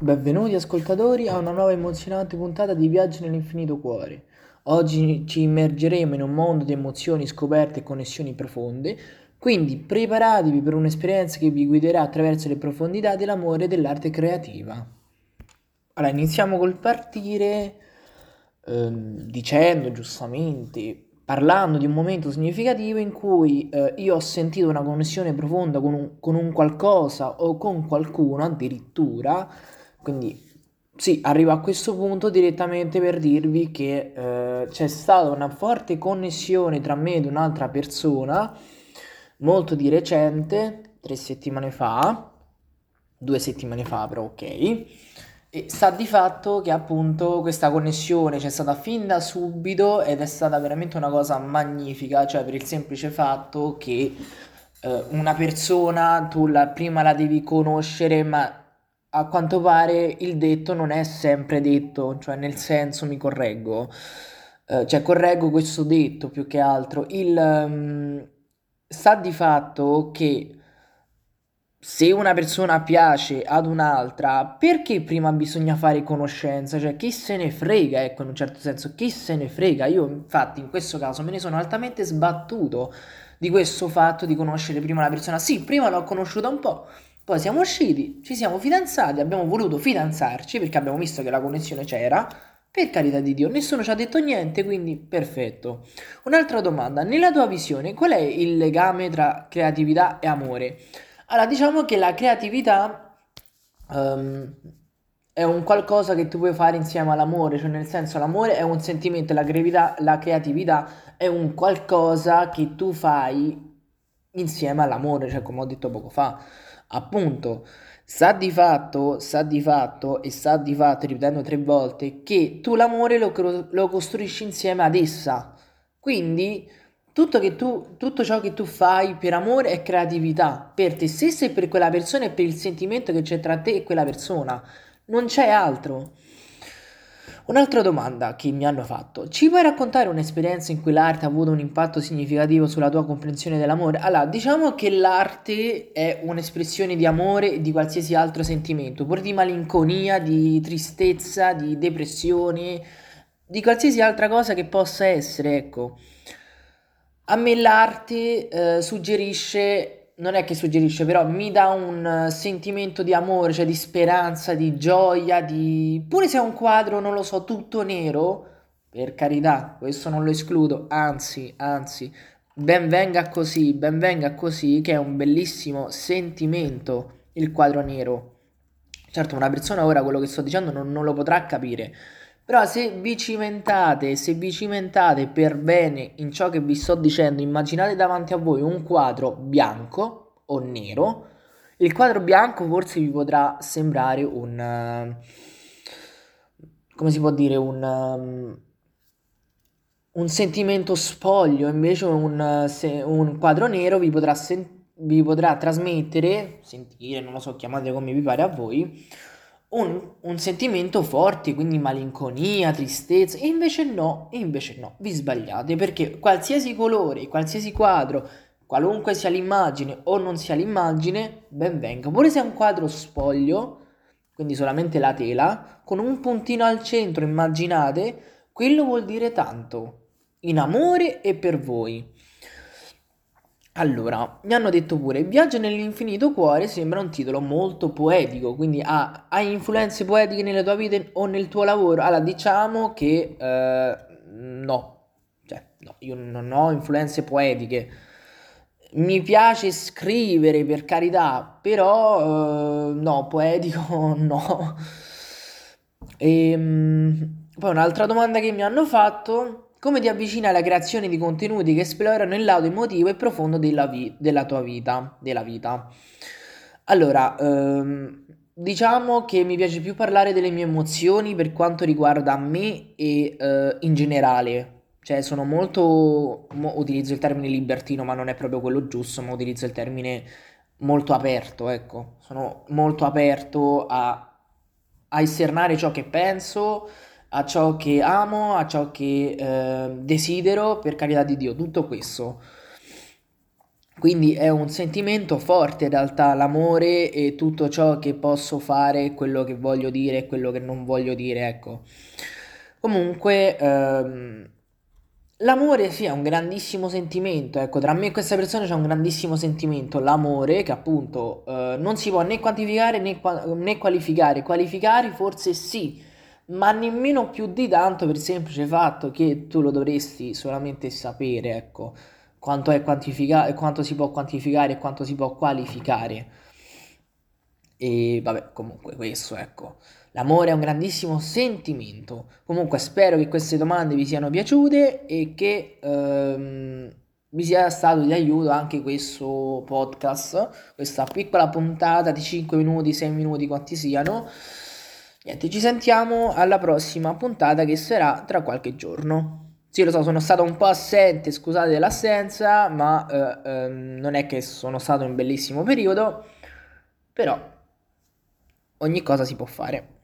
Benvenuti ascoltatori a una nuova emozionante puntata di Viaggio nell'infinito cuore. Oggi ci immergeremo in un mondo di emozioni scoperte e connessioni profonde, quindi preparatevi per un'esperienza che vi guiderà attraverso le profondità dell'amore e dell'arte creativa. Allora, iniziamo col partire ehm, dicendo giustamente parlando di un momento significativo in cui eh, io ho sentito una connessione profonda con un, con un qualcosa o con qualcuno addirittura, quindi sì, arrivo a questo punto direttamente per dirvi che eh, c'è stata una forte connessione tra me ed un'altra persona, molto di recente, tre settimane fa, due settimane fa però ok, e sta di fatto che appunto questa connessione c'è stata fin da subito ed è stata veramente una cosa magnifica, cioè per il semplice fatto che eh, una persona tu la, prima la devi conoscere, ma a quanto pare il detto non è sempre detto, cioè nel senso mi correggo, eh, cioè correggo questo detto più che altro. Il, um, sta di fatto che se una persona piace ad un'altra, perché prima bisogna fare conoscenza? Cioè, chi se ne frega, ecco, in un certo senso, chi se ne frega? Io, infatti, in questo caso me ne sono altamente sbattuto di questo fatto di conoscere prima la persona. Sì, prima l'ho conosciuta un po', poi siamo usciti, ci siamo fidanzati, abbiamo voluto fidanzarci perché abbiamo visto che la connessione c'era. Per carità di Dio, nessuno ci ha detto niente, quindi perfetto. Un'altra domanda, nella tua visione, qual è il legame tra creatività e amore? Allora, diciamo che la creatività ehm, è un qualcosa che tu puoi fare insieme all'amore, cioè nel senso l'amore è un sentimento, la creatività, la creatività è un qualcosa che tu fai insieme all'amore, cioè come ho detto poco fa, appunto. Sa di fatto, sa di fatto e sa di fatto, ripetendo tre volte, che tu l'amore lo, lo costruisci insieme ad essa. Quindi tutto, tu, tutto ciò che tu fai per amore è creatività, per te stesso e per quella persona e per il sentimento che c'è tra te e quella persona. Non c'è altro. Un'altra domanda che mi hanno fatto, ci puoi raccontare un'esperienza in cui l'arte ha avuto un impatto significativo sulla tua comprensione dell'amore? Allora, diciamo che l'arte è un'espressione di amore e di qualsiasi altro sentimento, pure di malinconia, di tristezza, di depressione, di qualsiasi altra cosa che possa essere, ecco. A me l'arte eh, suggerisce, non è che suggerisce, però mi dà un sentimento di amore, cioè di speranza, di gioia, di... Pure se è un quadro, non lo so, tutto nero, per carità, questo non lo escludo, anzi, anzi, ben venga così, ben venga così, che è un bellissimo sentimento il quadro nero. Certo, una persona ora quello che sto dicendo non, non lo potrà capire, però se vi cimentate, se vi cimentate per bene in ciò che vi sto dicendo, immaginate davanti a voi un quadro bianco o nero. Il quadro bianco forse vi potrà sembrare un... Uh, come si può dire? Un... Um, un sentimento spoglio, invece un, se, un quadro nero vi potrà, sen- vi potrà trasmettere, sentire, non lo so, chiamate come vi pare a voi, un, un, sentimento forte, quindi malinconia, tristezza, e invece no, e invece no, vi sbagliate, perché qualsiasi colore, qualsiasi quadro, qualunque sia l'immagine o non sia l'immagine, ben venga, pure se è un quadro spoglio, quindi solamente la tela, con un puntino al centro, immaginate, quello vuol dire tanto, in amore e per voi. Allora, mi hanno detto pure, Viaggio nell'infinito cuore sembra un titolo molto poetico, quindi ha, hai influenze poetiche nella tua vita o nel tuo lavoro? Allora, diciamo che eh, no, cioè, no, io non ho influenze poetiche. Mi piace scrivere per carità, però eh, no, poetico no. E, ehm, poi un'altra domanda che mi hanno fatto come ti avvicina alla creazione di contenuti che esplorano il lato emotivo e profondo della, vi- della tua vita, della vita? Allora, ehm, diciamo che mi piace più parlare delle mie emozioni per quanto riguarda me e eh, in generale. Cioè, sono molto. mo- utilizzo il termine libertino, ma non è proprio quello giusto, ma utilizzo il termine molto aperto, ecco. Sono molto aperto a, a esternare ciò che penso a ciò che amo, a ciò che eh, desidero, per carità di Dio, tutto questo. Quindi è un sentimento forte in realtà l'amore e tutto ciò che posso fare, quello che voglio dire e quello che non voglio dire, ecco. Comunque, ehm, l'amore sì è un grandissimo sentimento, ecco, tra me e questa persona c'è un grandissimo sentimento, l'amore che appunto eh, non si può né quantificare né, qua- né qualificare, qualificare forse sì, ma nemmeno più di tanto per il semplice fatto che tu lo dovresti solamente sapere, ecco quanto è quantifica- quanto si può quantificare e quanto si può qualificare. E vabbè, comunque questo, ecco. L'amore è un grandissimo sentimento. Comunque spero che queste domande vi siano piaciute e che ehm, vi sia stato di aiuto anche questo podcast, questa piccola puntata di 5 minuti, 6 minuti, quanti siano. Niente, ci sentiamo alla prossima puntata che sarà tra qualche giorno. Sì, lo so, sono stato un po' assente, scusate l'assenza, ma eh, ehm, non è che sono stato in bellissimo periodo, però ogni cosa si può fare.